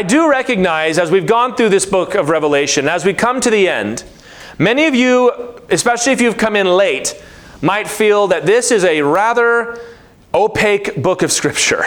I do recognize as we've gone through this book of Revelation, as we come to the end, many of you, especially if you've come in late, might feel that this is a rather opaque book of Scripture.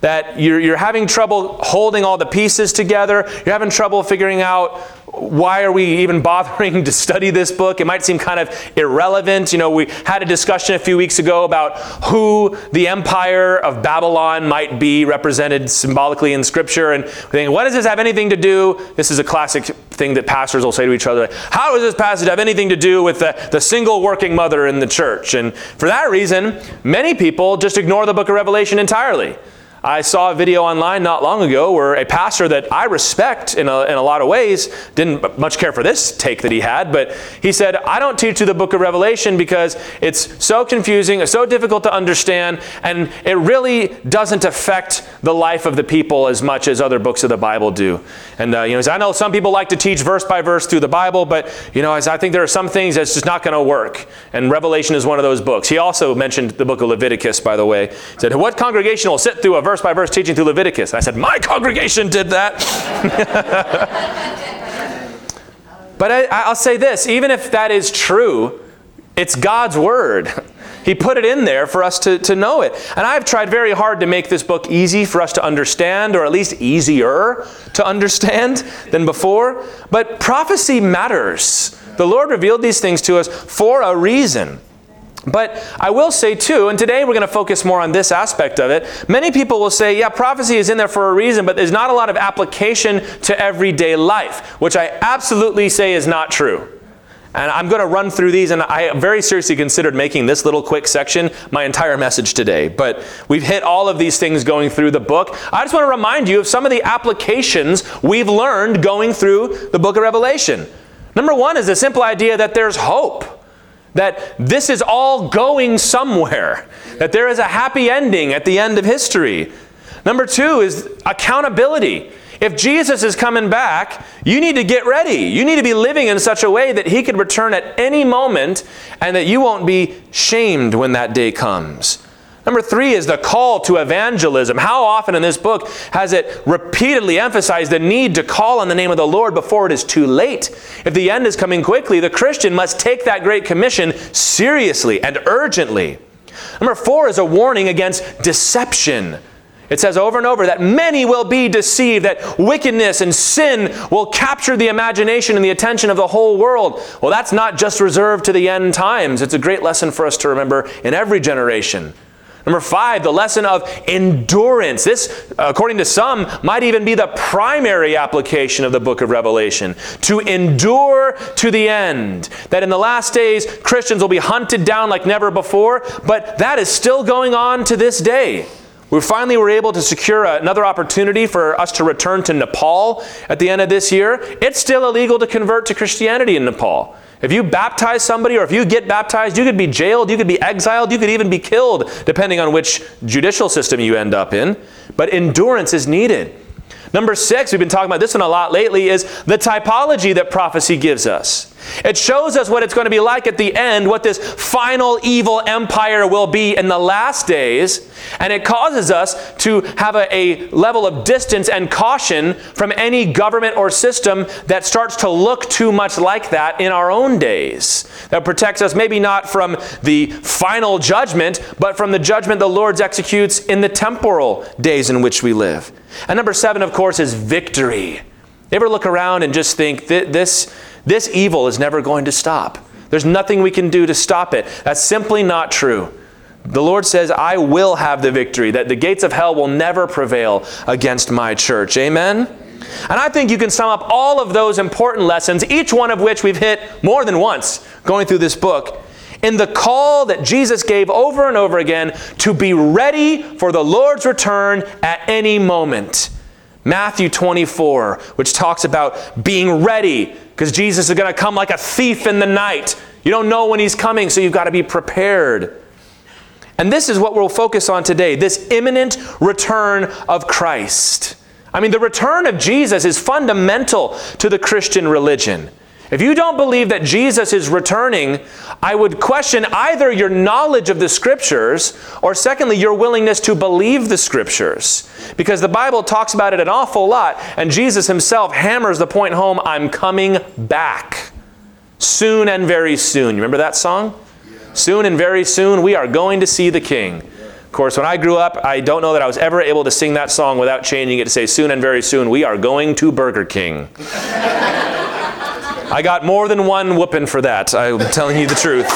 That you're, you're having trouble holding all the pieces together. You're having trouble figuring out why are we even bothering to study this book? It might seem kind of irrelevant. You know, we had a discussion a few weeks ago about who the empire of Babylon might be represented symbolically in Scripture. And we think, what does this have anything to do? This is a classic thing that pastors will say to each other. How does this passage have anything to do with the, the single working mother in the church? And for that reason, many people just ignore the book of Revelation entirely. I saw a video online not long ago where a pastor that I respect in a, in a lot of ways didn't much care for this take that he had, but he said, I don't teach you the book of Revelation because it's so confusing, so difficult to understand, and it really doesn't affect the life of the people as much as other books of the Bible do. And, uh, you know, I know some people like to teach verse by verse through the Bible, but, you know, I think there are some things that's just not going to work. And Revelation is one of those books. He also mentioned the book of Leviticus, by the way. He said, What congregation will sit through a verse verse by verse teaching through Leviticus. I said, My congregation did that. but I, will say this even if that is true, it's God's word. He put it in there for us to, to know it. And I've tried very hard to make this book easy for us to understand, or at least easier to understand than before. But prophecy matters. The Lord revealed these things to us for a reason. But I will say too, and today we're going to focus more on this aspect of it. Many people will say, yeah, prophecy is in there for a reason, but there's not a lot of application to everyday life, which I absolutely say is not true. And I'm going to run through these, and I very seriously considered making this little quick section my entire message today. But we've hit all of these things going through the book. I just want to remind you of some of the applications we've learned going through the book of Revelation. Number one is the simple idea that there's hope that this is all going somewhere, that there is a happy ending at the end of history. Number two is accountability. If Jesus is coming back, you need to get ready. You need to be living in such a way that he could return at any moment and that you won't be shamed when that day comes. Number three is the call to evangelism. How often in this book has it repeatedly emphasized the need to call on the name of the Lord before it is too late? If the end is coming quickly, the Christian must take that great commission seriously and urgently. Number four is a warning against deception. It says over and over that many will be deceived, that wickedness and sin will capture the imagination and the attention of the whole world. Well, that's not just reserved to the end times. It's a great lesson for us to remember in every generation. Number five, the lesson of endurance. This, according to some, might even be the primary application of the book of Revelation. To endure to the end. That in the last days, Christians will be hunted down like never before, but that is still going on to this day. We finally were able to secure another opportunity for us to return to Nepal at the end of this year. It's still illegal to convert to Christianity in Nepal. If you baptize somebody or if you get baptized, you could be jailed, you could be exiled, you could even be killed, depending on which judicial system you end up in. But endurance is needed. Number six, we've been talking about this one a lot lately, is the typology that prophecy gives us. It shows us what it's going to be like at the end, what this final evil empire will be in the last days, and it causes us to have a, a, level of distance and caution from any government or system that starts to look too much like that in our own days. That protects us maybe not from the final judgment, but from the judgment the Lord executes in the temporal days in which we live. And number seven, of course, is victory. You ever look around and just think this this evil is never going to stop. There's nothing we can do to stop it. That's simply not true. The Lord says, I will have the victory, that the gates of hell will never prevail against my church. Amen? And I think you can sum up all of those important lessons, each one of which we've hit more than once going through this book, in the call that Jesus gave over and over again to be ready for the Lord's return at any moment. Matthew 24, which talks about being ready because Jesus is going to come like a thief in the night. You don't know when he's coming, so you've got to be prepared. And this is what we'll focus on today this imminent return of Christ. I mean, the return of Jesus is fundamental to the Christian religion. If you don't believe that Jesus is returning, I would question either your knowledge of the scriptures or secondly your willingness to believe the scriptures. Because the Bible talks about it an awful lot and Jesus himself hammers the point home, I'm coming back. Soon and very soon. You remember that song? Soon and very soon we are going to see the king. Of course, when I grew up, I don't know that I was ever able to sing that song without changing it to say, Soon and very soon we are going to Burger King. I got more than one whooping for that. I'm telling you the truth.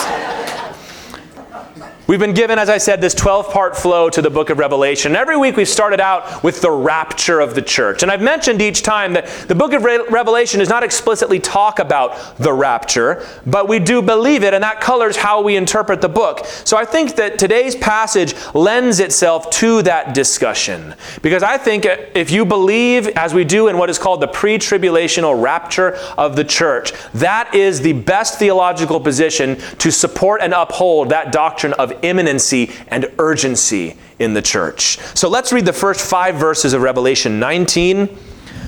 We've been given, as I said, this 12 part flow to the book of Revelation. Every week we've started out with the rapture of the church. And I've mentioned each time that the book of Re- Revelation does not explicitly talk about the rapture, but we do believe it, and that colors how we interpret the book. So I think that today's passage lends itself to that discussion. Because I think uh, if you believe, as we do in what is called the pre tribulational rapture of the church, that is the best theological position to support and uphold that doctrine of imminency and urgency in the church. So let's read the first five verses of Revelation 19.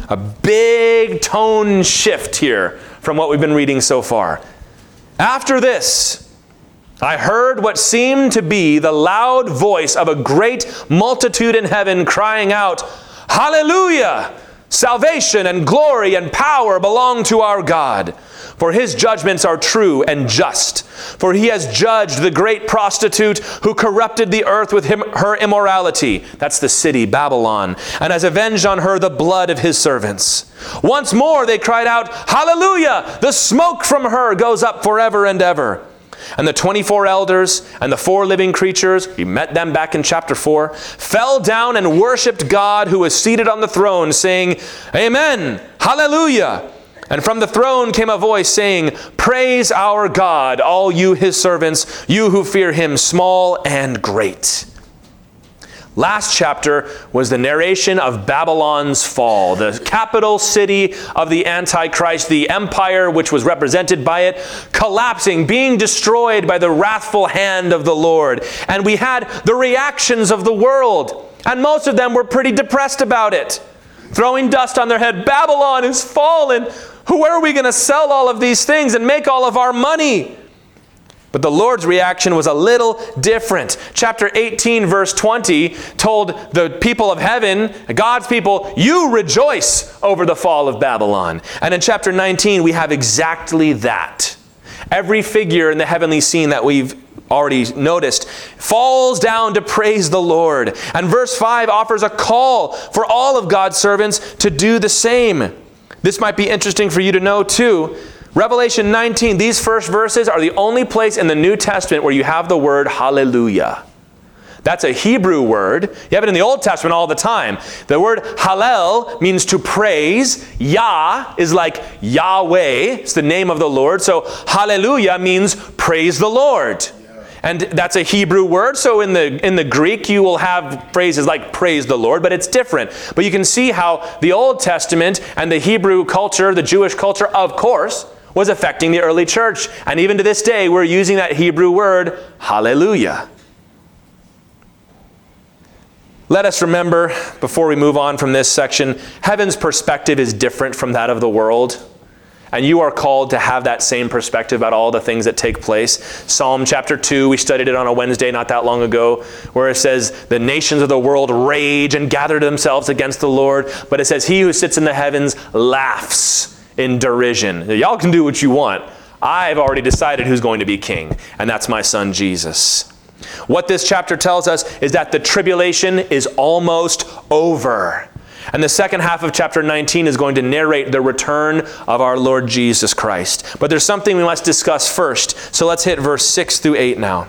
A big tone shift here from what we've been reading so far. After this, I heard what seemed to be the loud voice of a great multitude in heaven crying out, Hallelujah! Salvation and glory and power belong to our God. For his judgments are true and just. For he has judged the great prostitute who corrupted the earth with him, her immorality. That's the city, Babylon. And has avenged on her the blood of his servants. Once more they cried out, Hallelujah! The smoke from her goes up forever and ever. And the 24 elders and the four living creatures, we met them back in chapter 4, fell down and worshiped God who was seated on the throne, saying, Amen, Hallelujah. And from the throne came a voice saying, Praise our God, all you his servants, you who fear him, small and great. Last chapter was the narration of Babylon's fall, the capital city of the Antichrist, the empire which was represented by it, collapsing, being destroyed by the wrathful hand of the Lord. And we had the reactions of the world, and most of them were pretty depressed about it, throwing dust on their head. Babylon is fallen. Where are we going to sell all of these things and make all of our money? But the Lord's reaction was a little different. Chapter 18, verse 20, told the people of heaven, God's people, you rejoice over the fall of Babylon. And in chapter 19, we have exactly that. Every figure in the heavenly scene that we've already noticed falls down to praise the Lord. And verse 5 offers a call for all of God's servants to do the same. This might be interesting for you to know too. Revelation 19, these first verses are the only place in the New Testament where you have the word hallelujah. That's a Hebrew word. You have it in the Old Testament all the time. The word hallel means to praise. Yah is like Yahweh, it's the name of the Lord. So hallelujah means praise the Lord. And that's a Hebrew word, so in the, in the Greek you will have phrases like praise the Lord, but it's different. But you can see how the Old Testament and the Hebrew culture, the Jewish culture, of course, was affecting the early church. And even to this day, we're using that Hebrew word, hallelujah. Let us remember, before we move on from this section, heaven's perspective is different from that of the world. And you are called to have that same perspective about all the things that take place. Psalm chapter 2, we studied it on a Wednesday not that long ago, where it says, The nations of the world rage and gather themselves against the Lord. But it says, He who sits in the heavens laughs in derision. Y'all can do what you want. I've already decided who's going to be king, and that's my son Jesus. What this chapter tells us is that the tribulation is almost over. And the second half of chapter 19 is going to narrate the return of our Lord Jesus Christ. But there's something we must discuss first. So let's hit verse 6 through 8 now.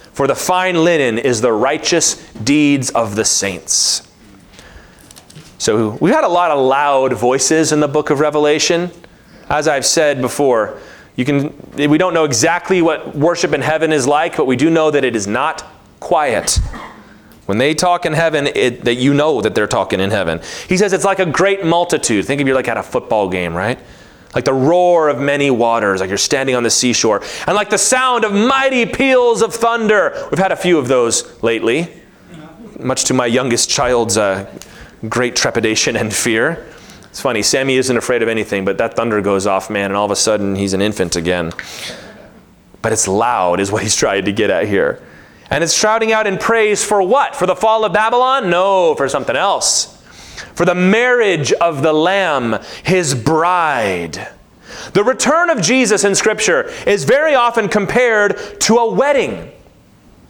for the fine linen is the righteous deeds of the saints. So we've had a lot of loud voices in the book of Revelation. As I've said before, You can, we don't know exactly what worship in heaven is like, but we do know that it is not quiet. When they talk in heaven, it, that you know that they're talking in heaven. He says it's like a great multitude. Think of you like at a football game, right? Like the roar of many waters, like you're standing on the seashore, and like the sound of mighty peals of thunder. We've had a few of those lately, much to my youngest child's uh, great trepidation and fear. It's funny, Sammy isn't afraid of anything, but that thunder goes off, man, and all of a sudden he's an infant again. But it's loud, is what he's trying to get at here. And it's shouting out in praise for what? For the fall of Babylon? No, for something else. For the marriage of the Lamb, his bride. The return of Jesus in Scripture is very often compared to a wedding.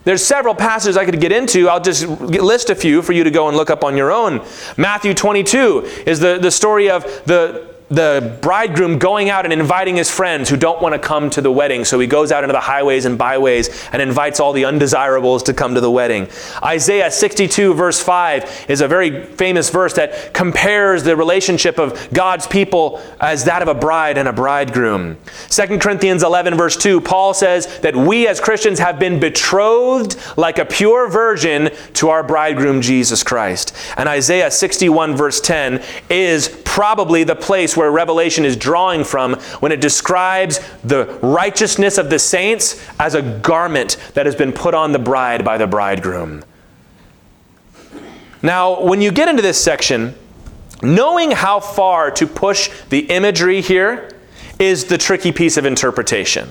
There's several passages I could get into. I'll just list a few for you to go and look up on your own. Matthew 22 is the, the story of the the bridegroom going out and inviting his friends who don't want to come to the wedding. So he goes out into the highways and byways and invites all the undesirables to come to the wedding. Isaiah 62, verse 5, is a very famous verse that compares the relationship of God's people as that of a bride and a bridegroom. 2 Corinthians 11, verse 2, Paul says that we as Christians have been betrothed like a pure virgin to our bridegroom, Jesus Christ. And Isaiah 61, verse 10, is probably the place where Revelation is drawing from when it describes the righteousness of the saints as a garment that has been put on the bride by the bridegroom. Now, when you get into this section, knowing how far to push the imagery here is the tricky piece of interpretation.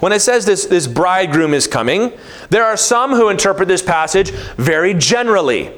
When it says this, this bridegroom is coming, there are some who interpret this passage very generally.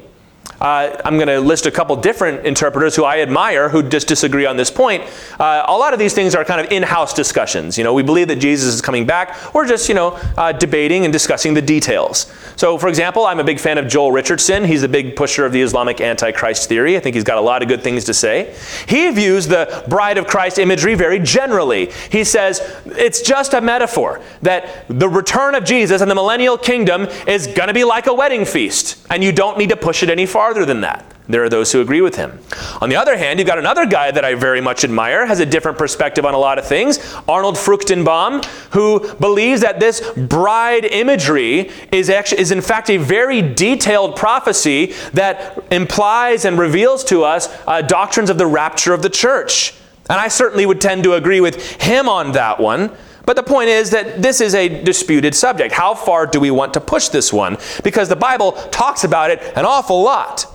Uh, I'm going to list a couple different interpreters who I admire who just disagree on this point. Uh, a lot of these things are kind of in-house discussions. You know, we believe that Jesus is coming back. We're just, you know, uh, debating and discussing the details. So, for example, I'm a big fan of Joel Richardson. He's a big pusher of the Islamic Antichrist theory. I think he's got a lot of good things to say. He views the bride of Christ imagery very generally. He says it's just a metaphor that the return of Jesus and the millennial kingdom is going to be like a wedding feast, and you don't need to push it any farther farther than that. There are those who agree with him. On the other hand, you've got another guy that I very much admire, has a different perspective on a lot of things, Arnold Fruchtenbaum, who believes that this bride imagery is actually is in fact a very detailed prophecy that implies and reveals to us uh, doctrines of the rapture of the church. And I certainly would tend to agree with him on that one. But the point is that this is a disputed subject. How far do we want to push this one? Because the Bible talks about it an awful lot.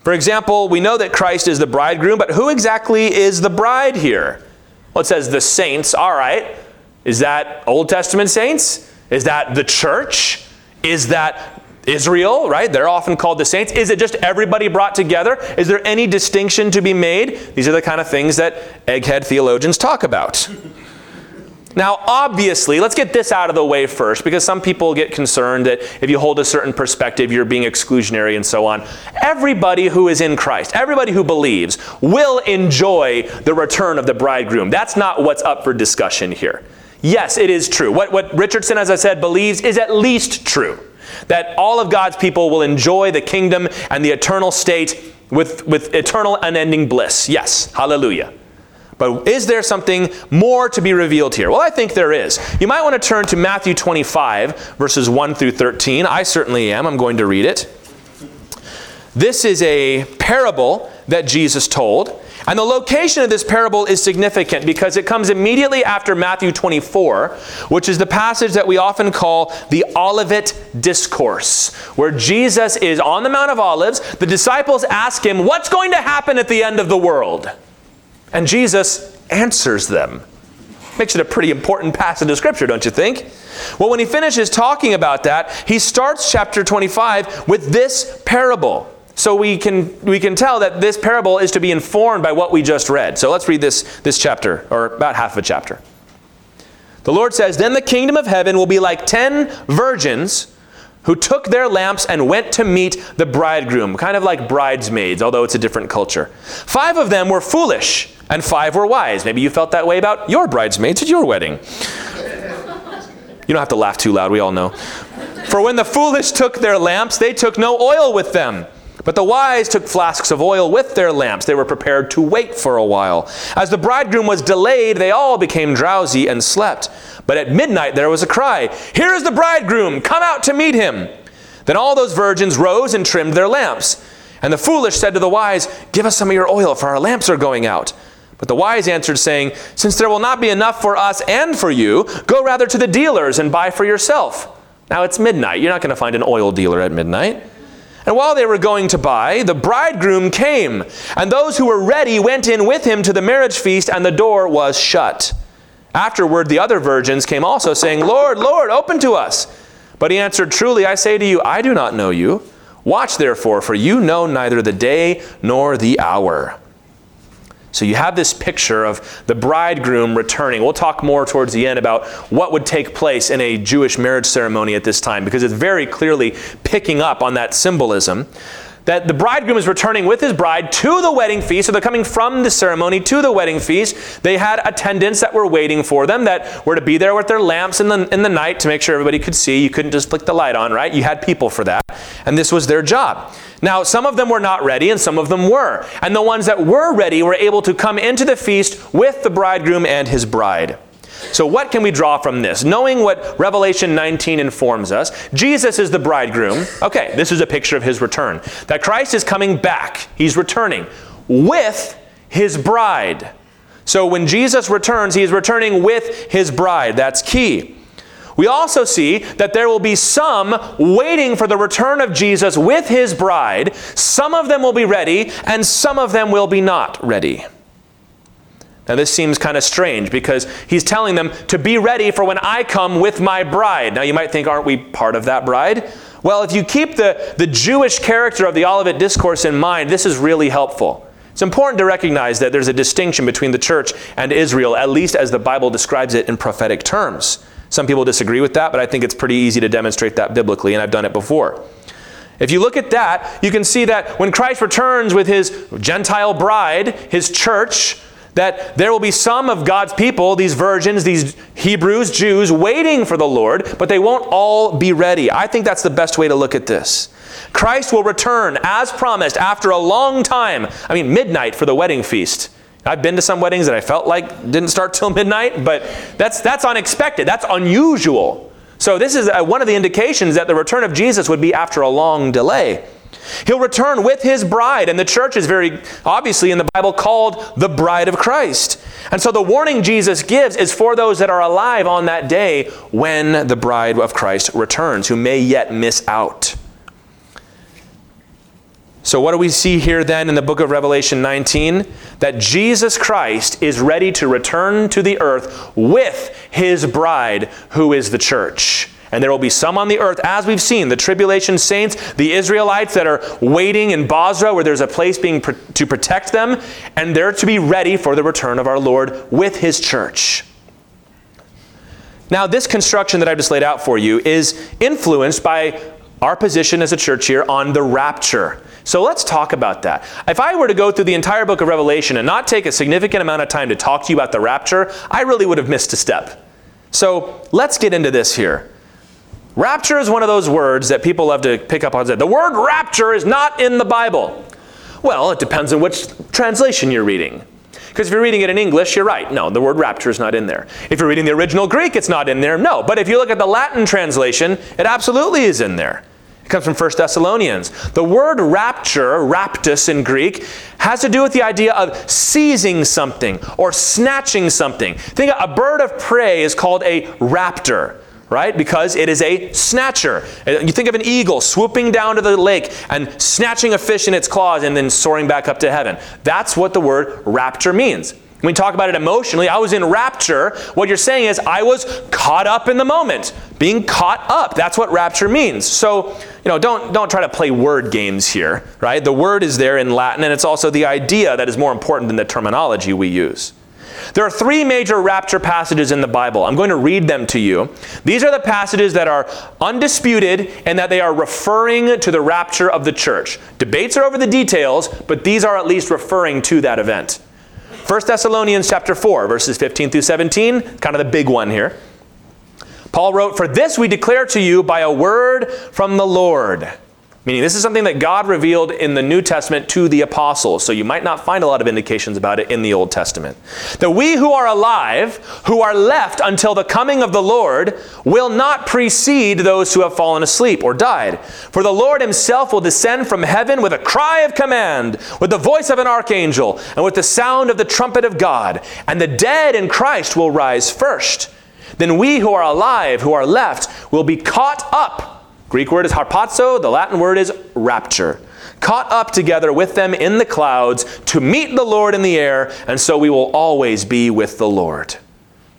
For example, we know that Christ is the bridegroom, but who exactly is the bride here? Well, it says the saints. All right. Is that Old Testament saints? Is that the church? Is that Israel, right? They're often called the saints. Is it just everybody brought together? Is there any distinction to be made? These are the kind of things that egghead theologians talk about. Now, obviously, let's get this out of the way first because some people get concerned that if you hold a certain perspective, you're being exclusionary and so on. Everybody who is in Christ, everybody who believes, will enjoy the return of the bridegroom. That's not what's up for discussion here. Yes, it is true. What, what Richardson, as I said, believes is at least true that all of God's people will enjoy the kingdom and the eternal state with, with eternal unending bliss. Yes, hallelujah. But is there something more to be revealed here? Well, I think there is. You might want to turn to Matthew 25, verses 1 through 13. I certainly am. I'm going to read it. This is a parable that Jesus told. And the location of this parable is significant because it comes immediately after Matthew 24, which is the passage that we often call the Olivet Discourse, where Jesus is on the Mount of Olives. The disciples ask him, What's going to happen at the end of the world? And Jesus answers them. Makes it a pretty important passage of Scripture, don't you think? Well, when he finishes talking about that, he starts chapter 25 with this parable. So we can, we can tell that this parable is to be informed by what we just read. So let's read this, this chapter, or about half of a chapter. The Lord says, Then the kingdom of heaven will be like ten virgins who took their lamps and went to meet the bridegroom, kind of like bridesmaids, although it's a different culture. Five of them were foolish and five were wise. Maybe you felt that way about your bridesmaids at your wedding. You don't have to laugh too loud, we all know. For when the foolish took their lamps, they took no oil with them. But the wise took flasks of oil with their lamps. They were prepared to wait for a while. As the bridegroom was delayed, they all became drowsy and slept. But at midnight there was a cry Here is the bridegroom! Come out to meet him! Then all those virgins rose and trimmed their lamps. And the foolish said to the wise, Give us some of your oil, for our lamps are going out. But the wise answered, saying, Since there will not be enough for us and for you, go rather to the dealers and buy for yourself. Now it's midnight. You're not going to find an oil dealer at midnight. And while they were going to buy, the bridegroom came, and those who were ready went in with him to the marriage feast, and the door was shut. Afterward, the other virgins came also, saying, Lord, Lord, open to us. But he answered, Truly, I say to you, I do not know you. Watch therefore, for you know neither the day nor the hour. So you have this picture of the bridegroom returning. We'll talk more towards the end about what would take place in a Jewish marriage ceremony at this time because it's very clearly picking up on that symbolism. That the bridegroom is returning with his bride to the wedding feast. So they're coming from the ceremony to the wedding feast. They had attendants that were waiting for them that were to be there with their lamps in the, in the night to make sure everybody could see. You couldn't just flick the light on, right? You had people for that. And this was their job. Now, some of them were not ready and some of them were. And the ones that were ready were able to come into the feast with the bridegroom and his bride. So, what can we draw from this? Knowing what Revelation 19 informs us, Jesus is the bridegroom. Okay, this is a picture of his return. That Christ is coming back, he's returning with his bride. So, when Jesus returns, he is returning with his bride. That's key. We also see that there will be some waiting for the return of Jesus with his bride. Some of them will be ready, and some of them will be not ready. Now, this seems kind of strange because he's telling them to be ready for when I come with my bride. Now, you might think, aren't we part of that bride? Well, if you keep the, the Jewish character of the Olivet Discourse in mind, this is really helpful. It's important to recognize that there's a distinction between the church and Israel, at least as the Bible describes it in prophetic terms. Some people disagree with that, but I think it's pretty easy to demonstrate that biblically, and I've done it before. If you look at that, you can see that when Christ returns with his Gentile bride, his church, that there will be some of God's people, these virgins, these Hebrews, Jews, waiting for the Lord, but they won't all be ready. I think that's the best way to look at this. Christ will return as promised after a long time. I mean, midnight for the wedding feast. I've been to some weddings that I felt like didn't start till midnight, but that's, that's unexpected. That's unusual. So, this is one of the indications that the return of Jesus would be after a long delay. He'll return with his bride, and the church is very obviously in the Bible called the bride of Christ. And so the warning Jesus gives is for those that are alive on that day when the bride of Christ returns, who may yet miss out. So, what do we see here then in the book of Revelation 19? That Jesus Christ is ready to return to the earth with his bride, who is the church. And there will be some on the earth, as we've seen, the tribulation saints, the Israelites that are waiting in Bozrah, where there's a place being to protect them, and they're to be ready for the return of our Lord with his church. Now, this construction that I've just laid out for you is influenced by our position as a church here on the rapture. So let's talk about that. If I were to go through the entire book of Revelation and not take a significant amount of time to talk to you about the rapture, I really would have missed a step. So let's get into this here. Rapture is one of those words that people love to pick up on. The word rapture is not in the Bible. Well, it depends on which translation you're reading. Because if you're reading it in English, you're right. No, the word rapture is not in there. If you're reading the original Greek, it's not in there. No. But if you look at the Latin translation, it absolutely is in there. It comes from 1 Thessalonians. The word rapture, raptus in Greek, has to do with the idea of seizing something or snatching something. Think a bird of prey is called a raptor right? Because it is a snatcher. Uh, you think of an eagle swooping down to the lake and snatching a fish in its claws and then soaring back up to heaven. That's what the word rapture means. When we talk about it emotionally, I was in rapture. What you're saying is, I was caught up in the moment, being caught up. That's what rapture means. So, you know, don't, don't try to play word games here, right? The word is there in Latin, and it's also the idea that is more important than the terminology we use. There are three major rapture passages in the Bible. I'm going to read them to you. These are the passages that are undisputed and that they are referring to the rapture of the church. Debates are over the details, but these are at least referring to that event. 1 Thessalonians chapter 4, verses 15 through 17, kind of the big one here. Paul wrote, For this we declare to you by a word from the Lord. Meaning, this is something that God revealed in the New Testament to the apostles, so you might not find a lot of indications about it in the Old Testament. That we who are alive, who are left until the coming of the Lord, will not precede those who have fallen asleep or died. For the Lord himself will descend from heaven with a cry of command, with the voice of an archangel, and with the sound of the trumpet of God, and the dead in Christ will rise first. Then we who are alive, who are left, will be caught up Greek word is harpazo, the Latin word is rapture. Caught up together with them in the clouds to meet the Lord in the air, and so we will always be with the Lord.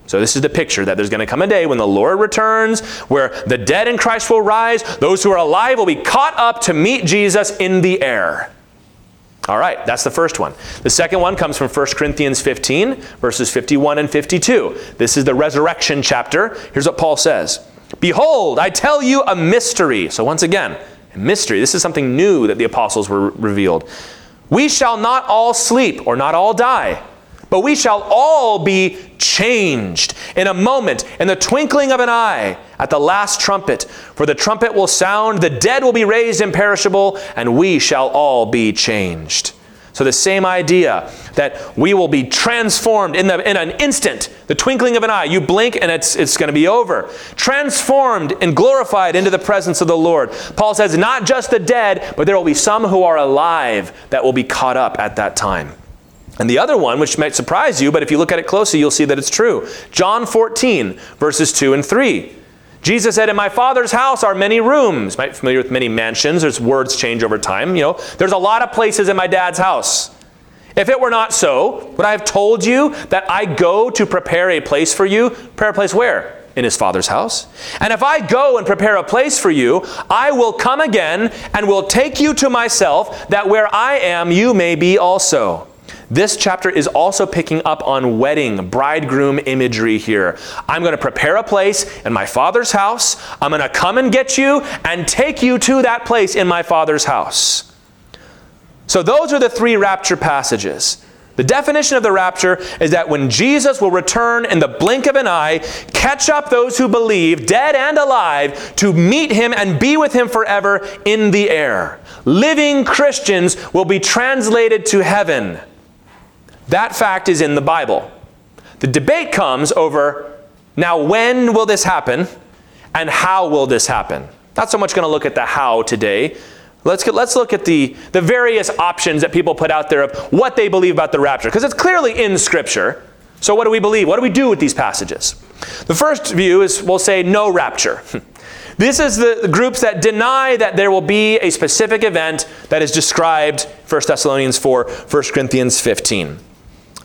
So, this is the picture that there's going to come a day when the Lord returns, where the dead in Christ will rise, those who are alive will be caught up to meet Jesus in the air. All right, that's the first one. The second one comes from 1 Corinthians 15, verses 51 and 52. This is the resurrection chapter. Here's what Paul says Behold, I tell you a mystery. So, once again, a mystery. This is something new that the apostles were revealed. We shall not all sleep or not all die, but we shall all be changed in a moment, in the twinkling of an eye, at the last trumpet. For the trumpet will sound, the dead will be raised imperishable, and we shall all be changed. So, the same idea that we will be transformed in, the, in an instant, the twinkling of an eye. You blink and it's, it's going to be over. Transformed and glorified into the presence of the Lord. Paul says, not just the dead, but there will be some who are alive that will be caught up at that time. And the other one, which might surprise you, but if you look at it closely, you'll see that it's true. John 14, verses 2 and 3. Jesus said, In my Father's house are many rooms. Might familiar with many mansions. There's words change over time. You know, there's a lot of places in my dad's house. If it were not so, would I have told you that I go to prepare a place for you? Prepare a place where? In his Father's house. And if I go and prepare a place for you, I will come again and will take you to myself, that where I am, you may be also. This chapter is also picking up on wedding, bridegroom imagery here. I'm going to prepare a place in my father's house. I'm going to come and get you and take you to that place in my father's house. So, those are the three rapture passages. The definition of the rapture is that when Jesus will return in the blink of an eye, catch up those who believe, dead and alive, to meet him and be with him forever in the air. Living Christians will be translated to heaven. That fact is in the Bible. The debate comes over now, when will this happen and how will this happen? Not so much going to look at the how today. Let's, get, let's look at the, the various options that people put out there of what they believe about the rapture, because it's clearly in Scripture. So, what do we believe? What do we do with these passages? The first view is we'll say no rapture. This is the, the, groups that deny that there will be a specific event that is described 1 Thessalonians 4, 1 Corinthians 15.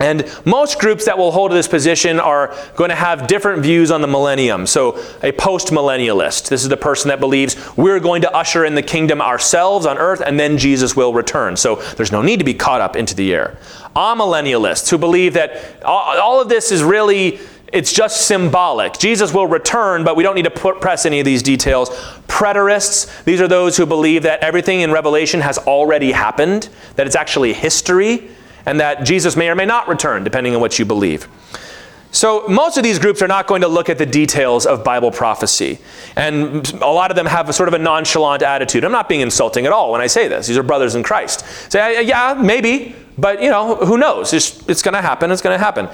And most groups that will hold this position are going to have different views on the millennium. So, a post millennialist. This is the person that believes we're going to usher in the kingdom ourselves on earth and then Jesus will return. So, there's no need to be caught up into the air. Amillennialists who believe that all of this is really it's just symbolic. Jesus will return, but we don't need to put, press any of these details. Preterists, these are those who believe that everything in Revelation has already happened, that it's actually history and that Jesus may or may not return, depending on what you believe. So, most of these groups are not going to look at the details of Bible prophecy. And a lot of them have a sort of a nonchalant attitude. I'm not being insulting at all when I say this. These are brothers in Christ. Say, yeah, maybe, but you know, who knows? It's, it's going to happen. It's going to happen.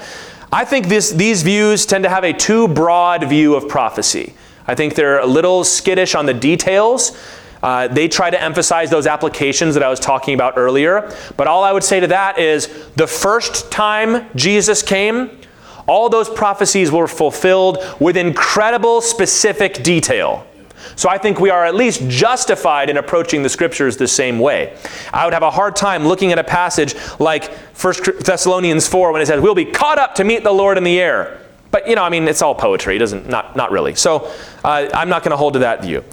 I think this, these views tend to have a too broad view of prophecy. I think they're a little skittish on the details. Uh, they try to emphasize those applications that I was talking about earlier. But all I would say to that is the first time Jesus came, all those prophecies were fulfilled with incredible specific detail. So I think we are at least justified in approaching the scriptures the same way. I would have a hard time looking at a passage like 1 Thessalonians 4 when it says, We'll be caught up to meet the Lord in the air. But, you know, I mean, it's all poetry. It doesn't, not, not really. So uh, I'm not going to hold to that view.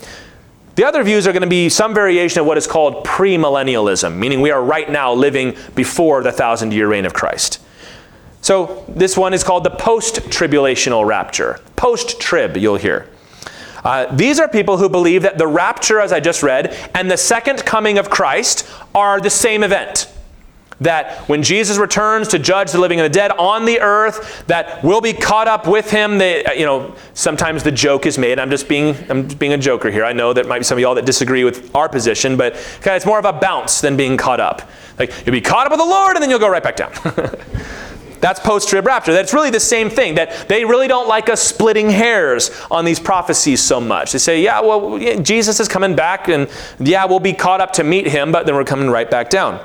The other views are going to be some variation of what is called premillennialism, meaning we are right now living before the thousand year reign of Christ. So this one is called the post tribulational rapture. Post trib, you'll hear. Uh, these are people who believe that the rapture, as I just read, and the second coming of Christ are the same event. That when Jesus returns to judge the living and the dead on the earth, that we'll be caught up with him. They, uh, you know, sometimes the joke is made. I'm just being, I'm just being a joker here. I know that might be some of y'all that disagree with our position, but okay, it's more of a bounce than being caught up. Like you'll be caught up with the Lord, and then you'll go right back down. That's post trib rapture. That's really the same thing. That they really don't like us splitting hairs on these prophecies so much. They say, yeah, well, Jesus is coming back, and yeah, we'll be caught up to meet him, but then we're coming right back down.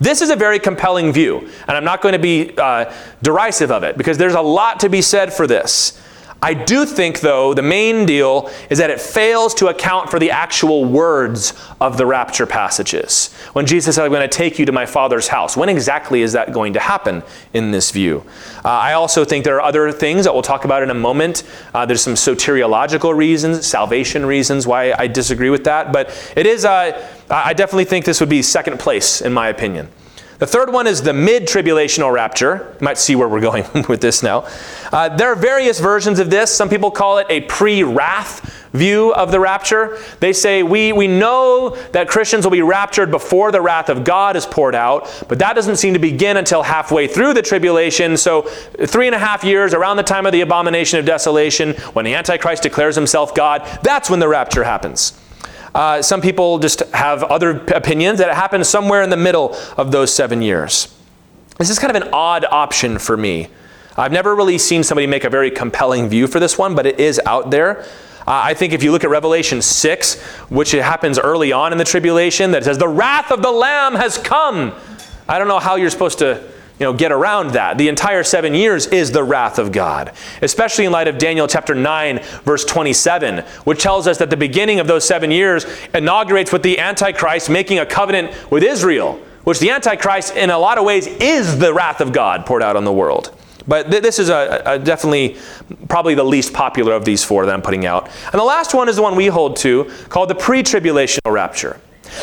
This is a very compelling view, and I'm not going to be uh, derisive of it because there's a lot to be said for this. I do think, though, the main deal is that it fails to account for the actual words of the rapture passages. When Jesus said, I'm going to take you to my Father's house, when exactly is that going to happen in this view? Uh, I also think there are other things that we'll talk about in a moment. Uh, there's some soteriological reasons, salvation reasons why I disagree with that, but it is, uh, I definitely think this would be second place, in my opinion. The third one is the mid tribulational rapture. You might see where we're going with this now. Uh, there are various versions of this. Some people call it a pre wrath view of the rapture. They say we, we know that Christians will be raptured before the wrath of God is poured out, but that doesn't seem to begin until halfway through the tribulation. So, three and a half years around the time of the abomination of desolation, when the Antichrist declares himself God, that's when the rapture happens. Uh, some people just have other opinions that it happens somewhere in the middle of those seven years. This is kind of an odd option for me. I've never really seen somebody make a very compelling view for this one, but it is out there. Uh, I think if you look at Revelation 6, which happens early on in the tribulation, that says, The wrath of the Lamb has come. I don't know how you're supposed to you know, get around that. The entire seven years is the wrath of God, especially in light of Daniel chapter 9, verse 27, which tells us that the beginning of those seven years inaugurates with the Antichrist making a covenant with Israel, which the Antichrist, in a lot of ways, is the wrath of God poured out on the world. But th- this is a, a definitely probably the least popular of these four that I'm putting out. And the last one is the one we hold to, called the pre tribulational rapture.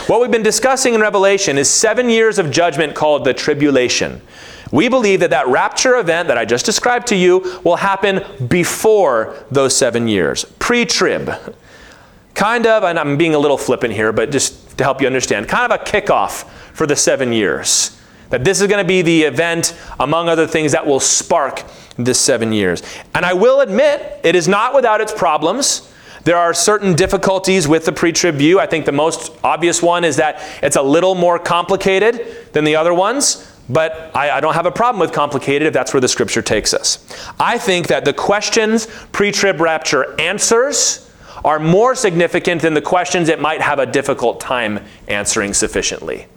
What we've been discussing in Revelation is seven years of judgment called the tribulation. We believe that that rapture event that I just described to you will happen before those seven years, pre trib. Kind of, and I'm being a little flippant here, but just to help you understand, kind of a kickoff for the seven years. That this is going to be the event, among other things, that will spark this seven years. And I will admit, it is not without its problems. There are certain difficulties with the pre trib view. I think the most obvious one is that it's a little more complicated than the other ones. But I, I, don't have a problem with complicated if that's where the scripture takes us. I think that the questions pre trib rapture answers are more significant than the questions it might have a difficult time answering sufficiently.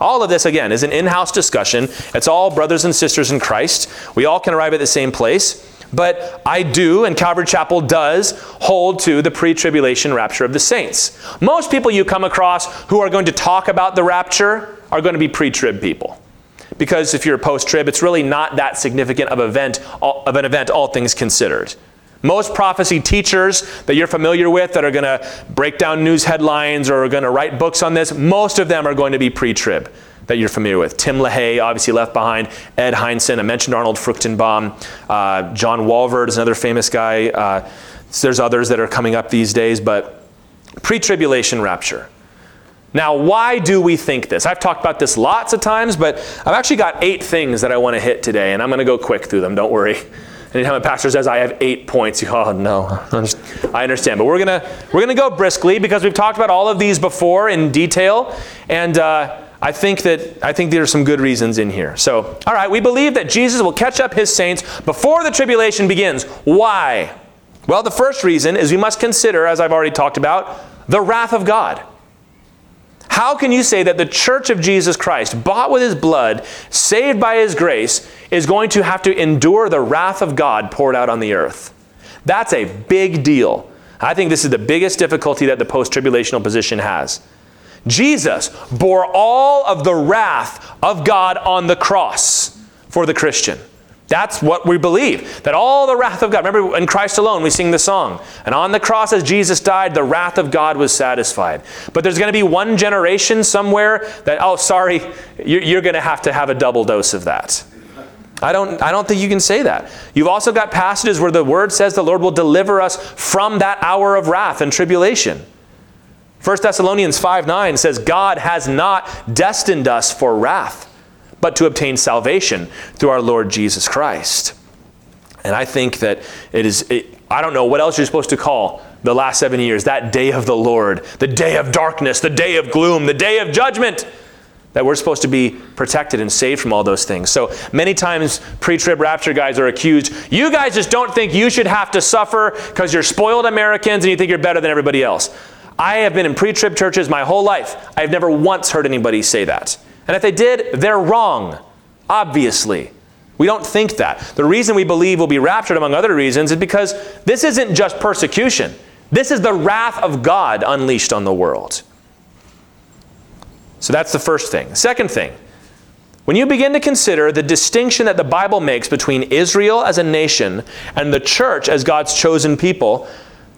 All of this, again, is an in house discussion. It's all brothers and sisters in Christ. We all can arrive at the same place. But I do, and Calvary Chapel does, hold to the pre tribulation rapture of the saints. Most people you come across who are going to talk about the rapture are going to be pre trib people. Because if you're post trib, it's really not that significant of, event, of an event, all things considered. Most prophecy teachers that you're familiar with that are going to break down news headlines or are going to write books on this, most of them are going to be pre trib that you're familiar with. Tim LaHaye, obviously left behind. Ed Hindson, I mentioned Arnold Fruchtenbaum. Uh, John Walvoord is another famous guy. Uh, there's others that are coming up these days, but pre tribulation rapture. Now, why do we think this? I've talked about this lots of times, but I've actually got eight things that I want to hit today, and I'm going to go quick through them, don't worry. Anytime a pastor says I have eight points, you oh no, I understand. But we're gonna we're gonna go briskly because we've talked about all of these before in detail, and uh, I think that I think there are some good reasons in here. So, all right, we believe that Jesus will catch up his saints before the tribulation begins. Why? Well, the first reason is we must consider, as I've already talked about, the wrath of God. How can you say that the church of Jesus Christ, bought with his blood, saved by his grace, is going to have to endure the wrath of God poured out on the earth? That's a big deal. I think this is the biggest difficulty that the post tribulational position has. Jesus bore all of the wrath of God on the cross for the Christian. That's what we believe. That all the wrath of God, remember in Christ alone we sing the song. And on the cross as Jesus died, the wrath of God was satisfied. But there's going to be one generation somewhere that, oh, sorry, you're going to have to have a double dose of that. I don't, I don't think you can say that. You've also got passages where the word says the Lord will deliver us from that hour of wrath and tribulation. 1 Thessalonians 5 9 says, God has not destined us for wrath, but to obtain salvation through our Lord Jesus Christ. And I think that it is, it, I don't know what else you're supposed to call the last seven years that day of the Lord, the day of darkness, the day of gloom, the day of judgment. That we're supposed to be protected and saved from all those things. So many times, pre trib rapture guys are accused, you guys just don't think you should have to suffer because you're spoiled Americans and you think you're better than everybody else. I have been in pre trib churches my whole life. I've never once heard anybody say that. And if they did, they're wrong, obviously. We don't think that. The reason we believe we'll be raptured, among other reasons, is because this isn't just persecution. This is the wrath of God unleashed on the world. So that's the first thing. Second thing, when you begin to consider the distinction that the Bible makes between Israel as a nation and the church as God's chosen people,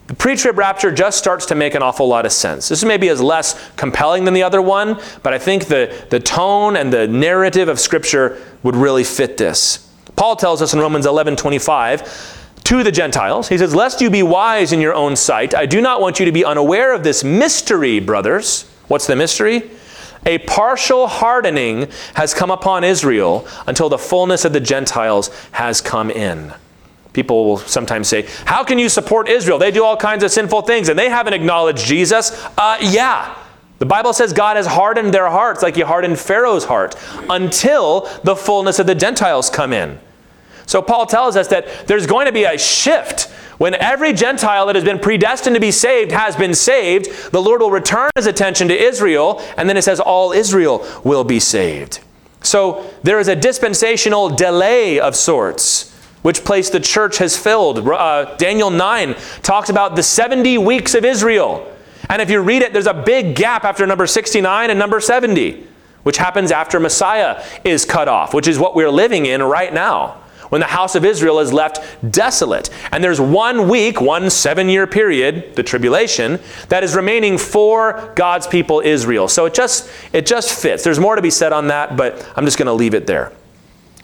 the pre trib rapture just starts to make an awful lot of sense. This maybe is less compelling than the other one, but I think the, the tone and the narrative of Scripture would really fit this. Paul tells us in Romans 11 25, to the Gentiles. He says, Lest you be wise in your own sight, I do not want you to be unaware of this mystery, brothers. What's the mystery? A partial hardening has come upon Israel until the fullness of the Gentiles has come in. People will sometimes say, How can you support Israel? They do all kinds of sinful things and they haven't acknowledged Jesus. Uh, yeah. The Bible says God has hardened their hearts like he hardened Pharaoh's heart until the fullness of the Gentiles come in. So Paul tells us that there's going to be a shift when every Gentile that has been predestined to be saved has been saved, the Lord will return his attention to Israel, and then it says all Israel will be saved. So there is a dispensational delay of sorts, which place the church has filled. Uh, Daniel 9 talks about the 70 weeks of Israel. And if you read it, there's a big gap after number 69 and number 70, which happens after Messiah is cut off, which is what we're living in right now when the house of Israel is left desolate. And there's one week, one seven year period, the tribulation, that is remaining for God's people Israel. So it just, it just fits. There's more to be said on that, but I'm just going to leave it there.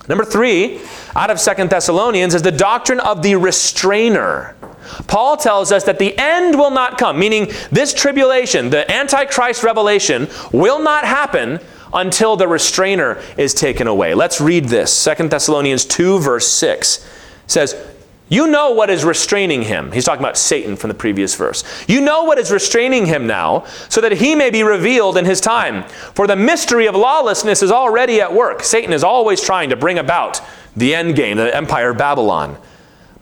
Number three, out of Second Thessalonians, is the doctrine of the restrainer. Paul tells us that the end will not come, meaning this tribulation, the Antichrist revelation, will not happen until the restrainer is taken away. Let's read this. 2 Thessalonians 2, verse 6 says, You know what is restraining him. He's talking about Satan from the previous verse. You know what is restraining him now, so that he may be revealed in his time. For the mystery of lawlessness is already at work. Satan is always trying to bring about the end game, the empire of Babylon.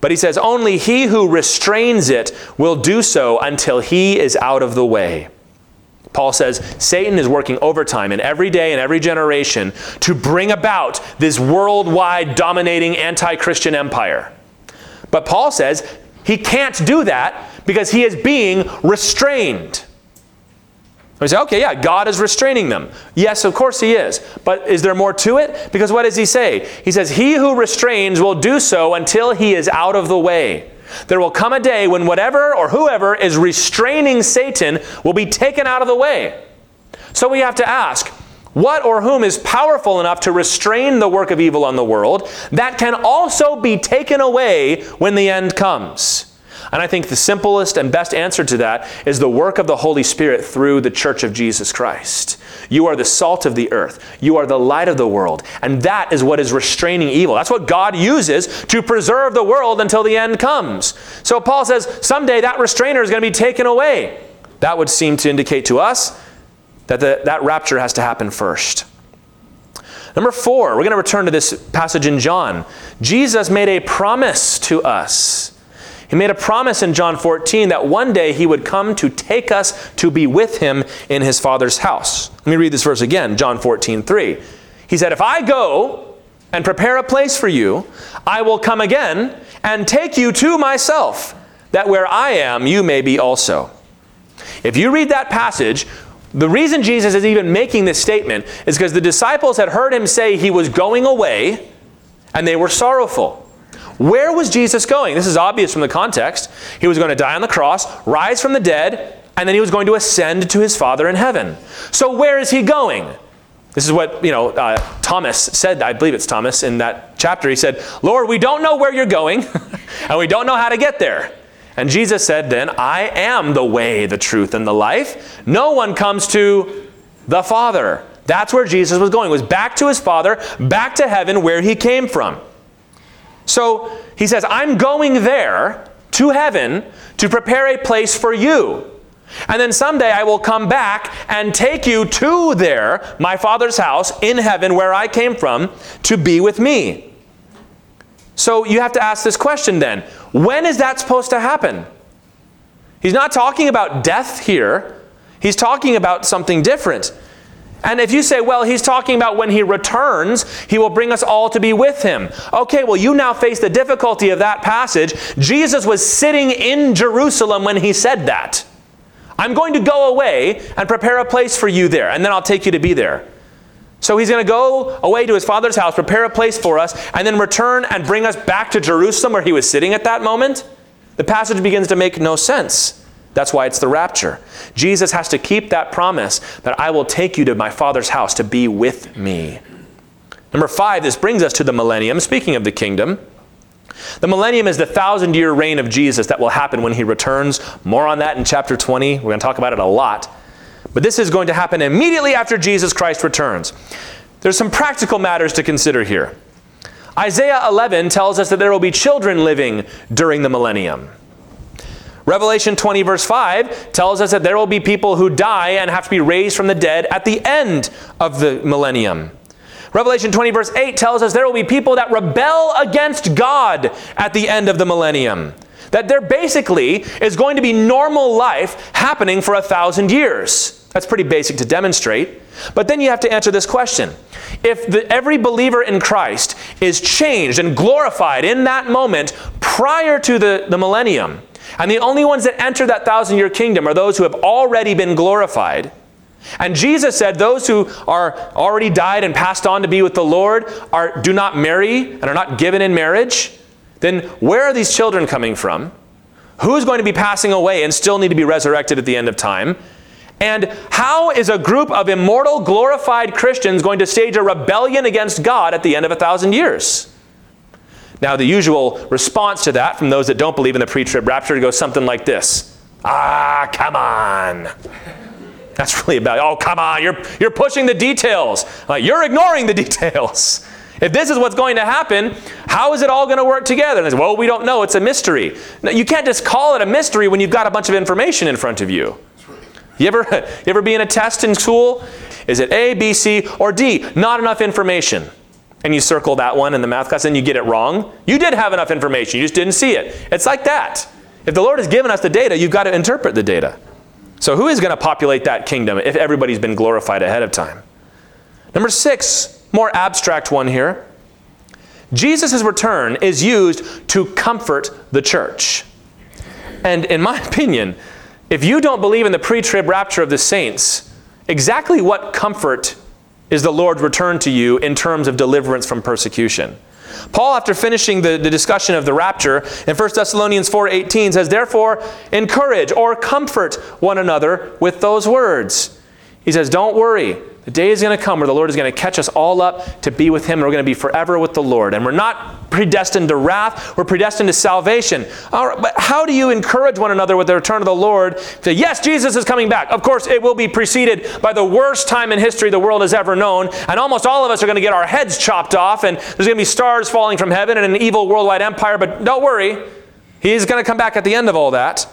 But he says, Only he who restrains it will do so until he is out of the way. Paul says Satan is working overtime in every day and every generation to bring about this worldwide dominating anti Christian empire. But Paul says he can't do that because he is being restrained. We say, okay, yeah, God is restraining them. Yes, of course he is. But is there more to it? Because what does he say? He says, He who restrains will do so until he is out of the way. There will come a day when whatever or whoever is restraining Satan will be taken out of the way. So we have to ask, what or whom is powerful enough to restrain the work of evil on the world that can also be taken away when the end comes? And I think the simplest and best answer to that is the work of the Holy Spirit through the church of Jesus Christ. You are the salt of the earth. You are the light of the world. And that is what is restraining evil. That's what God uses to preserve the world until the end comes. So Paul says someday that restrainer is going to be taken away. That would seem to indicate to us that the, that rapture has to happen first. Number four, we're going to return to this passage in John. Jesus made a promise to us. He made a promise in John 14 that one day he would come to take us to be with him in his Father's house. Let me read this verse again, John 14, 3. He said, If I go and prepare a place for you, I will come again and take you to myself, that where I am, you may be also. If you read that passage, the reason Jesus is even making this statement is because the disciples had heard him say he was going away and they were sorrowful. Where was Jesus going? This is obvious from the context. He was going to die on the cross, rise from the dead, and then he was going to ascend to his Father in heaven. So where is he going? This is what, you know, uh, Thomas said, I believe it's Thomas in that chapter. He said, Lord, we don't know where you're going, and we don't know how to get there. And Jesus said, Then I am the way, the truth, and the life. No one comes to the Father. That's where Jesus was going, was back to his Father, back to heaven where he came from. So he says, I'm going there to heaven to prepare a place for you. And then someday I will come back and take you to there, my Father's house in heaven where I came from, to be with me. So you have to ask this question then when is that supposed to happen? He's not talking about death here, he's talking about something different. And if you say, well, he's talking about when he returns, he will bring us all to be with him. Okay, well, you now face the difficulty of that passage. Jesus was sitting in Jerusalem when he said that. I'm going to go away and prepare a place for you there, and then I'll take you to be there. So he's going to go away to his father's house, prepare a place for us, and then return and bring us back to Jerusalem where he was sitting at that moment? The passage begins to make no sense. That's why it's the rapture. Jesus has to keep that promise that I will take you to my Father's house to be with me. Number five, this brings us to the millennium. Speaking of the kingdom, the millennium is the thousand year reign of Jesus that will happen when he returns. More on that in chapter 20. We're going to talk about it a lot. But this is going to happen immediately after Jesus Christ returns. There's some practical matters to consider here. Isaiah 11 tells us that there will be children living during the millennium. Revelation 20, verse 5, tells us that there will be people who die and have to be raised from the dead at the end of the millennium. Revelation 20, verse 8 tells us there will be people that rebel against God at the end of the millennium. That there basically is going to be normal life happening for a thousand years. That's pretty basic to demonstrate. But then you have to answer this question. If the, every believer in Christ is changed and glorified in that moment prior to the, the millennium, and the only ones that enter that thousand year kingdom are those who have already been glorified. And Jesus said those who are already died and passed on to be with the Lord are do not marry and are not given in marriage. Then where are these children coming from? Who's going to be passing away and still need to be resurrected at the end of time? And how is a group of immortal, glorified Christians going to stage a rebellion against God at the end of a thousand years? Now, the usual response to that from those that don't believe in the pre trib rapture goes something like this Ah, come on. That's really about, oh, come on, you're, you're pushing the details. you're ignoring the details. If this is what's going to happen, how is it all going to work together? And they say, well, we don't know. It's a mystery. You can't just call it a mystery when you've got a bunch of information in front of you. You ever, you ever be in a test in school? Is it A, B, C, or D? Not enough information and you circle that one in the math class and you get it wrong, you did have enough information, you just didn't see it. It's like that. If the Lord has given us the data, you've got to interpret the data. So, who is going to populate that kingdom if everybody's been glorified ahead of time? Number six, more abstract one here. Jesus' return is used to comfort the church. And in my opinion, if you don't believe in the pre trib rapture of the saints, exactly what comfort is the Lord's return to you in terms of deliverance from persecution. Paul, after finishing the, the discussion of the rapture in 1 Thessalonians 4.18 says, Therefore, encourage or comfort one another with those words. He says, Don't worry. The day is going to come where the Lord is going to catch us all up to be with Him, and we're going to be forever with the Lord. And we're not predestined to wrath, we're predestined to salvation. But how do you encourage one another with the return of the Lord? Say, yes, Jesus is coming back. Of course, it will be preceded by the worst time in history the world has ever known, and almost all of us are going to get our heads chopped off, and there's going to be stars falling from heaven and an evil worldwide empire. But don't worry, He's going to come back at the end of all that.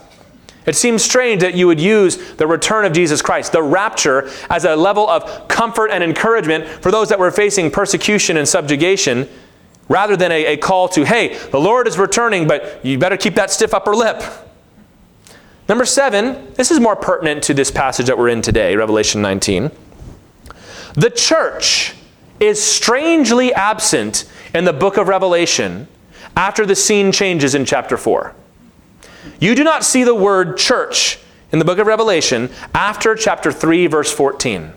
It seems strange that you would use the return of Jesus Christ, the rapture, as a level of comfort and encouragement for those that were facing persecution and subjugation, rather than a, a call to, hey, the Lord is returning, but you better keep that stiff upper lip. Number seven, this is more pertinent to this passage that we're in today, Revelation 19. The church is strangely absent in the book of Revelation after the scene changes in chapter 4. You do not see the word church in the book of Revelation after chapter 3, verse 14.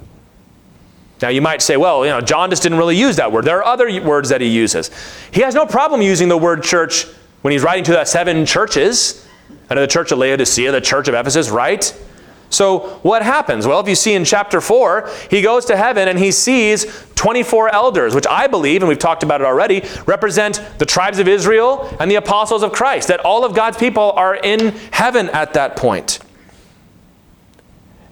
Now, you might say, well, you know, John just didn't really use that word. There are other words that he uses. He has no problem using the word church when he's writing to the seven churches, and the church of Laodicea, the church of Ephesus, right? So, what happens? Well, if you see in chapter 4, he goes to heaven and he sees 24 elders, which I believe, and we've talked about it already, represent the tribes of Israel and the apostles of Christ, that all of God's people are in heaven at that point.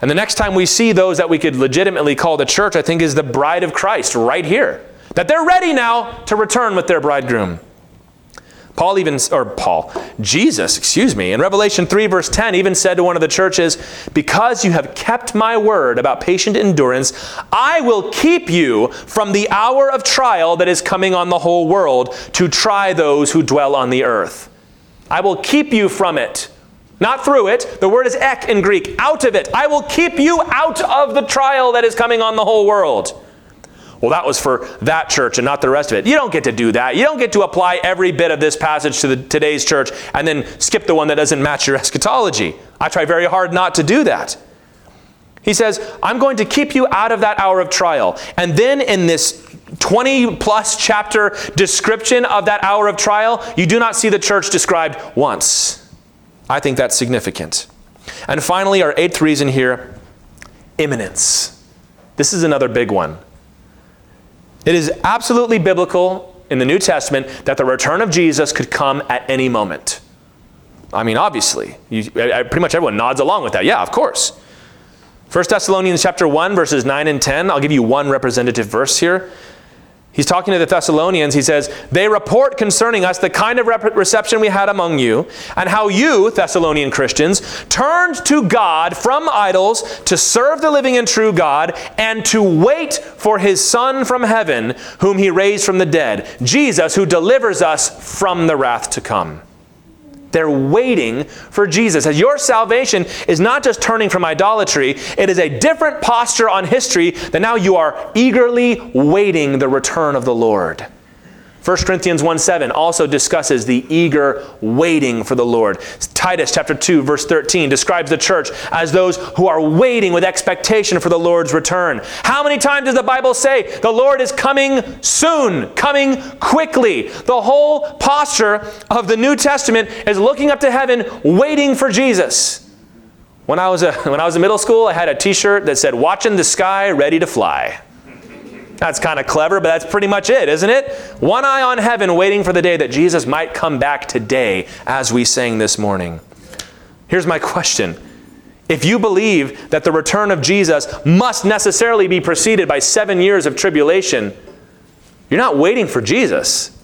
And the next time we see those that we could legitimately call the church, I think, is the bride of Christ right here. That they're ready now to return with their bridegroom. Paul even, or Paul, Jesus, excuse me, in Revelation 3, verse 10, even said to one of the churches, Because you have kept my word about patient endurance, I will keep you from the hour of trial that is coming on the whole world to try those who dwell on the earth. I will keep you from it. Not through it. The word is ek in Greek. Out of it. I will keep you out of the trial that is coming on the whole world. Well, that was for that church and not the rest of it. You don't get to do that. You don't get to apply every bit of this passage to the, today's church and then skip the one that doesn't match your eschatology. I try very hard not to do that. He says, I'm going to keep you out of that hour of trial. And then in this 20 plus chapter description of that hour of trial, you do not see the church described once. I think that's significant. And finally, our eighth reason here imminence. This is another big one. It is absolutely biblical in the New Testament that the return of Jesus could come at any moment. I mean, obviously, you, pretty much everyone nods along with that. Yeah, of course. 1 Thessalonians chapter 1 verses 9 and 10. I'll give you one representative verse here. He's talking to the Thessalonians. He says, They report concerning us the kind of reception we had among you, and how you, Thessalonian Christians, turned to God from idols to serve the living and true God, and to wait for his Son from heaven, whom he raised from the dead, Jesus, who delivers us from the wrath to come. They're waiting for Jesus. As your salvation is not just turning from idolatry, it is a different posture on history that now you are eagerly waiting the return of the Lord. 1 Corinthians 1 7 also discusses the eager waiting for the Lord. Titus chapter 2, verse 13 describes the church as those who are waiting with expectation for the Lord's return. How many times does the Bible say the Lord is coming soon, coming quickly? The whole posture of the New Testament is looking up to heaven, waiting for Jesus. When I was, a, when I was in middle school, I had a t shirt that said, Watching the sky, ready to fly. That's kind of clever, but that's pretty much it, isn't it? One eye on heaven, waiting for the day that Jesus might come back today, as we sang this morning. Here's my question. If you believe that the return of Jesus must necessarily be preceded by seven years of tribulation, you're not waiting for Jesus.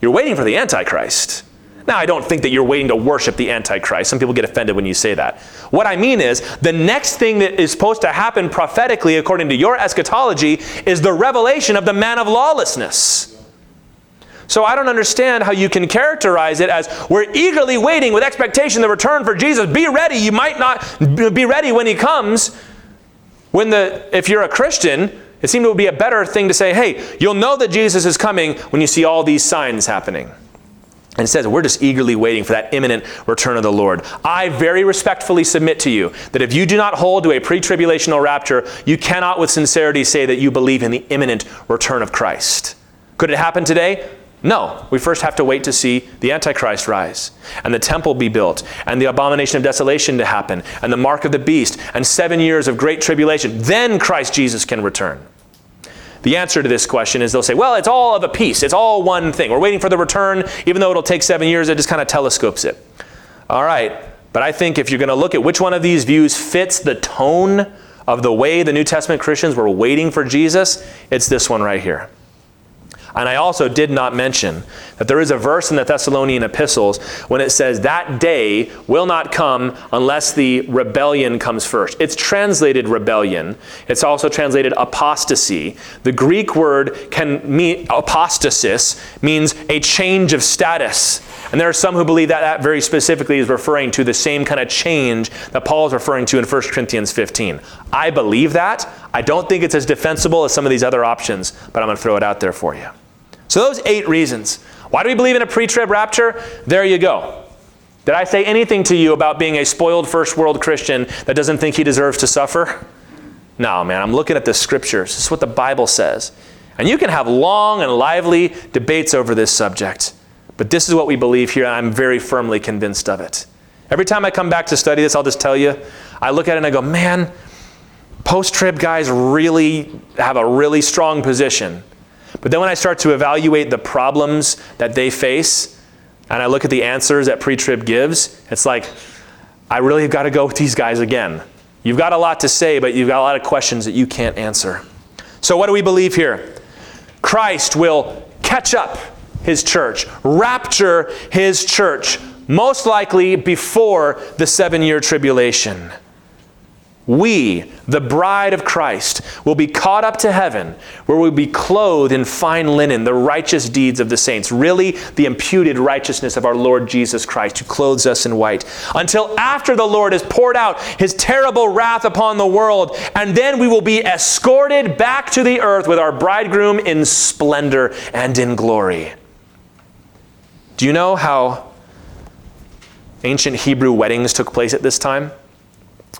You're waiting for the Antichrist. Now, I don't think that you're waiting to worship the Antichrist. Some people get offended when you say that. What I mean is, the next thing that is supposed to happen prophetically, according to your eschatology, is the revelation of the man of lawlessness. So I don't understand how you can characterize it as we're eagerly waiting with expectation the return for Jesus. Be ready. You might not be ready when he comes. When the if you're a Christian, it seemed to be a better thing to say, "Hey, you'll know that Jesus is coming when you see all these signs happening." And it says, we're just eagerly waiting for that imminent return of the Lord. I very respectfully submit to you that if you do not hold to a pre tribulational rapture, you cannot with sincerity say that you believe in the imminent return of Christ. Could it happen today? No. We first have to wait to see the Antichrist rise, and the temple be built, and the abomination of desolation to happen, and the mark of the beast, and seven years of great tribulation. Then Christ Jesus can return. The answer to this question is they'll say, well, it's all of a piece. It's all one thing. We're waiting for the return. Even though it'll take seven years, it just kind of telescopes it. All right. But I think if you're going to look at which one of these views fits the tone of the way the New Testament Christians were waiting for Jesus, it's this one right here. And I also did not mention that there is a verse in the Thessalonian epistles when it says, That day will not come unless the rebellion comes first. It's translated rebellion. It's also translated apostasy. The Greek word can mean apostasis, means a change of status. And there are some who believe that that very specifically is referring to the same kind of change that Paul is referring to in 1 Corinthians 15. I believe that. I don't think it's as defensible as some of these other options, but I'm going to throw it out there for you. So, those eight reasons. Why do we believe in a pre trib rapture? There you go. Did I say anything to you about being a spoiled first world Christian that doesn't think he deserves to suffer? No, man, I'm looking at the scriptures. This is what the Bible says. And you can have long and lively debates over this subject. But this is what we believe here, and I'm very firmly convinced of it. Every time I come back to study this, I'll just tell you, I look at it and I go, man, post trib guys really have a really strong position. But then when I start to evaluate the problems that they face, and I look at the answers that pre trib gives, it's like, I really have got to go with these guys again. You've got a lot to say, but you've got a lot of questions that you can't answer. So, what do we believe here? Christ will catch up his church, rapture his church, most likely before the seven year tribulation we, the bride of Christ, will be caught up to heaven, where we'll be clothed in fine linen, the righteous deeds of the saints, really the imputed righteousness of our Lord Jesus Christ, who clothes us in white, until after the Lord has poured out his terrible wrath upon the world, and then we will be escorted back to the earth with our bridegroom in splendor and in glory. Do you know how ancient Hebrew weddings took place at this time?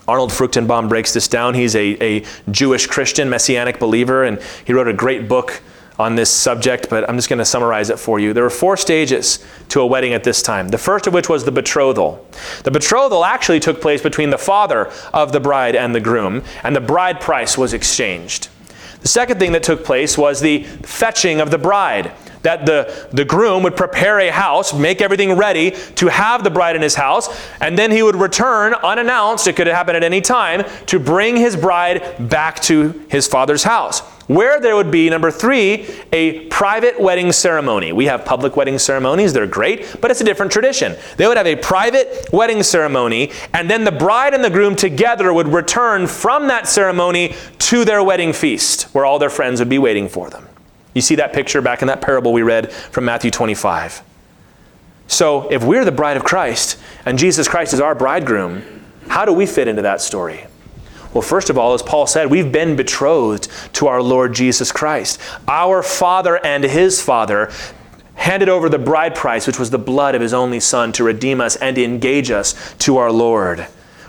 Arnold Fruchtenbaum breaks this down. He's a, a Jewish Christian, messianic believer, and he wrote a great book on this subject, but I'm just going to summarize it for you. There were four stages to a wedding at this time. The first of which was the betrothal. The betrothal actually took place between the father of the bride and the groom, and the bride price was exchanged. The second thing that took place was the fetching of the bride that the, the groom would prepare a house, make everything ready to have the bride in his house, and then he would return unannounced, it could happen at any time, to bring his bride back to his father's house. Where there would be, number three, a private wedding ceremony. We have public wedding ceremonies, they're great, but it's a different tradition. They would have a private wedding ceremony, and then the bride and the groom together would return from that ceremony to their wedding feast, where all their friends would be waiting for them. You see that picture back in that parable we read from Matthew 25. So, if we're the bride of Christ and Jesus Christ is our bridegroom, how do we fit into that story? Well, first of all, as Paul said, we've been betrothed to our Lord Jesus Christ. Our Father and His Father handed over the bride price, which was the blood of His only Son, to redeem us and engage us to our Lord.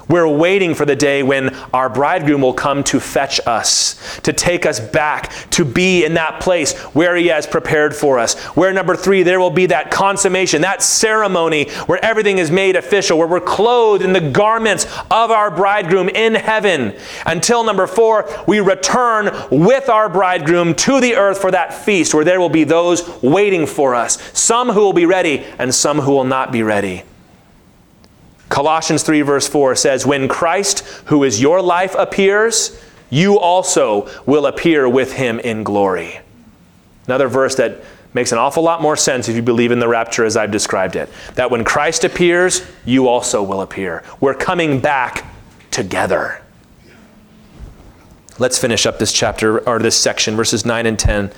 We're waiting for the day when our bridegroom will come to fetch us, to take us back, to be in that place where he has prepared for us. Where, number three, there will be that consummation, that ceremony where everything is made official, where we're clothed in the garments of our bridegroom in heaven. Until, number four, we return with our bridegroom to the earth for that feast where there will be those waiting for us, some who will be ready and some who will not be ready. Colossians 3, verse 4 says, When Christ, who is your life, appears, you also will appear with him in glory. Another verse that makes an awful lot more sense if you believe in the rapture as I've described it. That when Christ appears, you also will appear. We're coming back together. Let's finish up this chapter or this section, verses 9 and 10.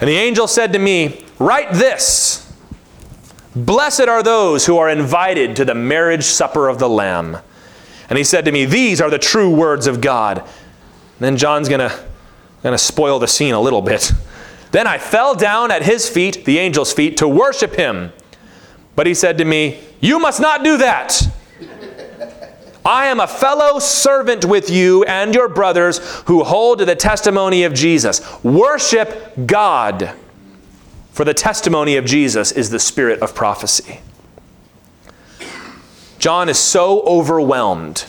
And the angel said to me, Write this Blessed are those who are invited to the marriage supper of the Lamb. And he said to me, These are the true words of God. And then John's going to spoil the scene a little bit. Then I fell down at his feet, the angel's feet, to worship him. But he said to me, You must not do that. I am a fellow servant with you and your brothers who hold to the testimony of Jesus. Worship God. For the testimony of Jesus is the spirit of prophecy. John is so overwhelmed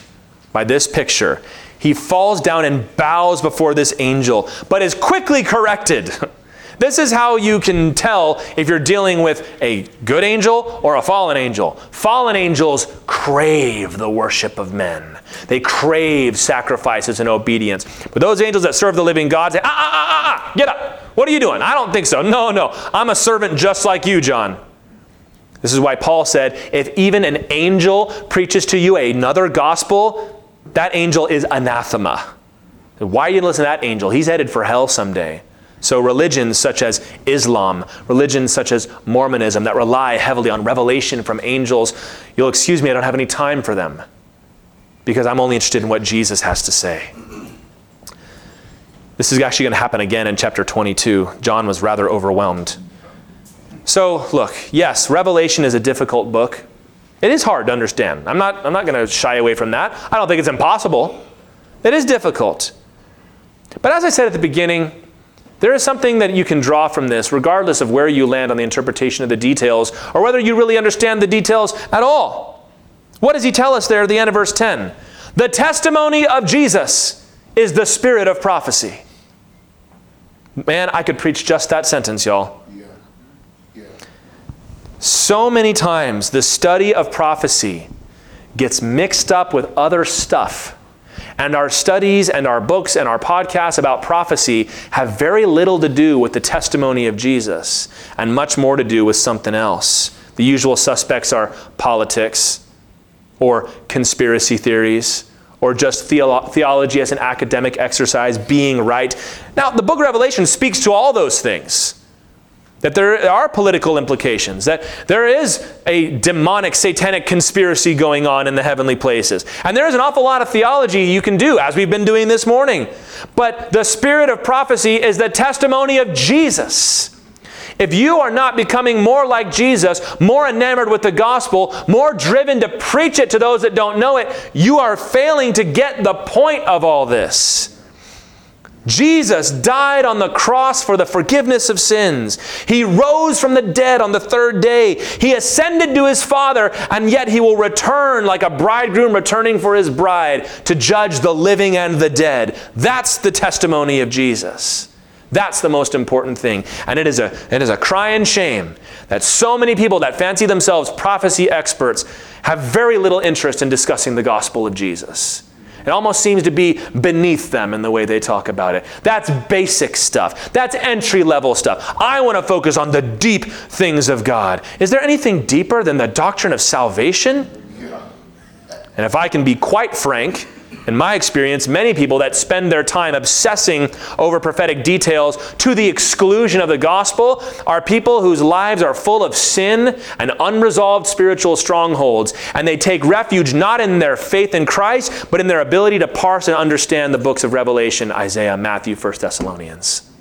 by this picture, he falls down and bows before this angel, but is quickly corrected. This is how you can tell if you're dealing with a good angel or a fallen angel. Fallen angels crave the worship of men. They crave sacrifices and obedience. But those angels that serve the living God say, ah, ah, ah, ah, ah get up. What are you doing? I don't think so. No, no. I'm a servant just like you, John. This is why Paul said, if even an angel preaches to you another gospel, that angel is anathema. Why are you listen to that angel? He's headed for hell someday. So, religions such as Islam, religions such as Mormonism that rely heavily on revelation from angels, you'll excuse me, I don't have any time for them because I'm only interested in what Jesus has to say. This is actually going to happen again in chapter 22. John was rather overwhelmed. So, look, yes, Revelation is a difficult book. It is hard to understand. I'm not, I'm not going to shy away from that. I don't think it's impossible. It is difficult. But as I said at the beginning, There is something that you can draw from this, regardless of where you land on the interpretation of the details, or whether you really understand the details at all. What does he tell us there at the end of verse 10? The testimony of Jesus is the spirit of prophecy. Man, I could preach just that sentence, y'all. Yeah. Yeah. So many times the study of prophecy gets mixed up with other stuff. And our studies and our books and our podcasts about prophecy have very little to do with the testimony of Jesus and much more to do with something else. The usual suspects are politics or conspiracy theories or just theolo- theology as an academic exercise, being right. Now, the book of Revelation speaks to all those things. That there are political implications, that there is a demonic, satanic conspiracy going on in the heavenly places. And there is an awful lot of theology you can do, as we've been doing this morning. But the spirit of prophecy is the testimony of Jesus. If you are not becoming more like Jesus, more enamored with the gospel, more driven to preach it to those that don't know it, you are failing to get the point of all this. Jesus died on the cross for the forgiveness of sins. He rose from the dead on the third day. He ascended to his Father, and yet he will return like a bridegroom returning for his bride to judge the living and the dead. That's the testimony of Jesus. That's the most important thing. And it is a, it is a cry crying shame that so many people that fancy themselves prophecy experts have very little interest in discussing the gospel of Jesus. It almost seems to be beneath them in the way they talk about it. That's basic stuff. That's entry level stuff. I want to focus on the deep things of God. Is there anything deeper than the doctrine of salvation? And if I can be quite frank, in my experience, many people that spend their time obsessing over prophetic details to the exclusion of the gospel are people whose lives are full of sin and unresolved spiritual strongholds. And they take refuge not in their faith in Christ, but in their ability to parse and understand the books of Revelation, Isaiah, Matthew, 1 Thessalonians.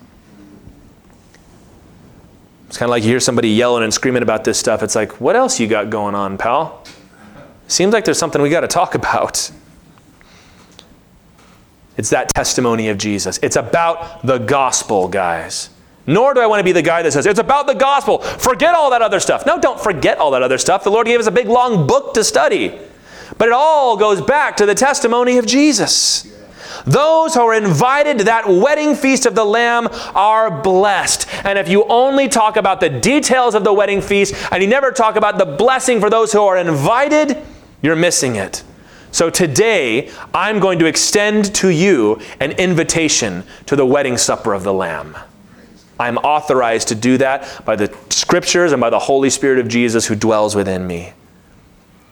It's kind of like you hear somebody yelling and screaming about this stuff. It's like, what else you got going on, pal? Seems like there's something we got to talk about. It's that testimony of Jesus. It's about the gospel, guys. Nor do I want to be the guy that says, it's about the gospel. Forget all that other stuff. No, don't forget all that other stuff. The Lord gave us a big, long book to study. But it all goes back to the testimony of Jesus. Those who are invited to that wedding feast of the Lamb are blessed. And if you only talk about the details of the wedding feast and you never talk about the blessing for those who are invited, you're missing it. So today, I'm going to extend to you an invitation to the wedding supper of the Lamb. I'm authorized to do that by the scriptures and by the Holy Spirit of Jesus who dwells within me.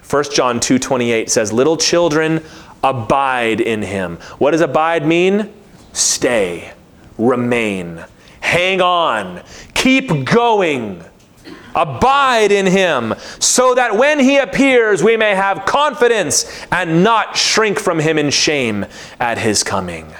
1 John 2:28 says, "Little children, abide in him." What does abide mean? Stay, remain, hang on, keep going. Abide in him, so that when he appears, we may have confidence and not shrink from him in shame at his coming.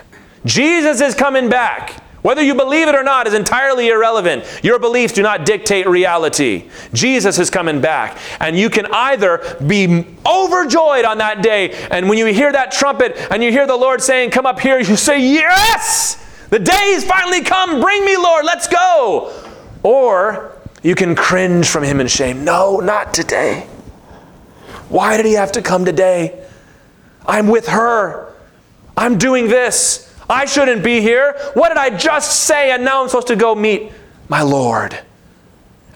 Jesus is coming back. Whether you believe it or not is entirely irrelevant. Your beliefs do not dictate reality. Jesus is coming back. And you can either be overjoyed on that day, and when you hear that trumpet and you hear the Lord saying, Come up here, you say, Yes! The day has finally come. Bring me, Lord. Let's go. Or you can cringe from him in shame. No, not today. Why did he have to come today? I'm with her. I'm doing this. I shouldn't be here. What did I just say? And now I'm supposed to go meet my Lord.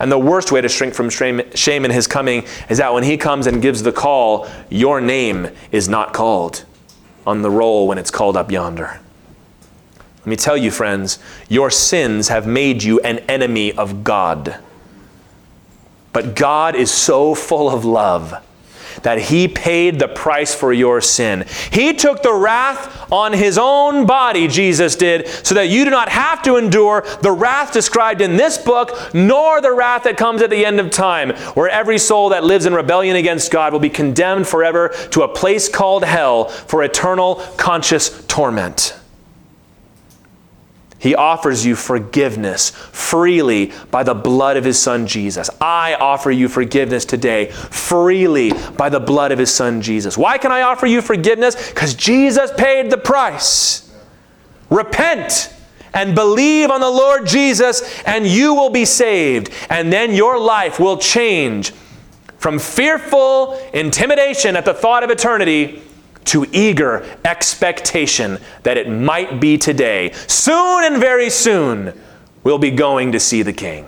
And the worst way to shrink from shame in his coming is that when he comes and gives the call, your name is not called on the roll when it's called up yonder. Let me tell you, friends, your sins have made you an enemy of God. But God is so full of love that He paid the price for your sin. He took the wrath on His own body, Jesus did, so that you do not have to endure the wrath described in this book, nor the wrath that comes at the end of time, where every soul that lives in rebellion against God will be condemned forever to a place called hell for eternal conscious torment. He offers you forgiveness freely by the blood of his son Jesus. I offer you forgiveness today freely by the blood of his son Jesus. Why can I offer you forgiveness? Because Jesus paid the price. Repent and believe on the Lord Jesus, and you will be saved. And then your life will change from fearful intimidation at the thought of eternity to eager expectation that it might be today. Soon and very soon, we'll be going to see the King.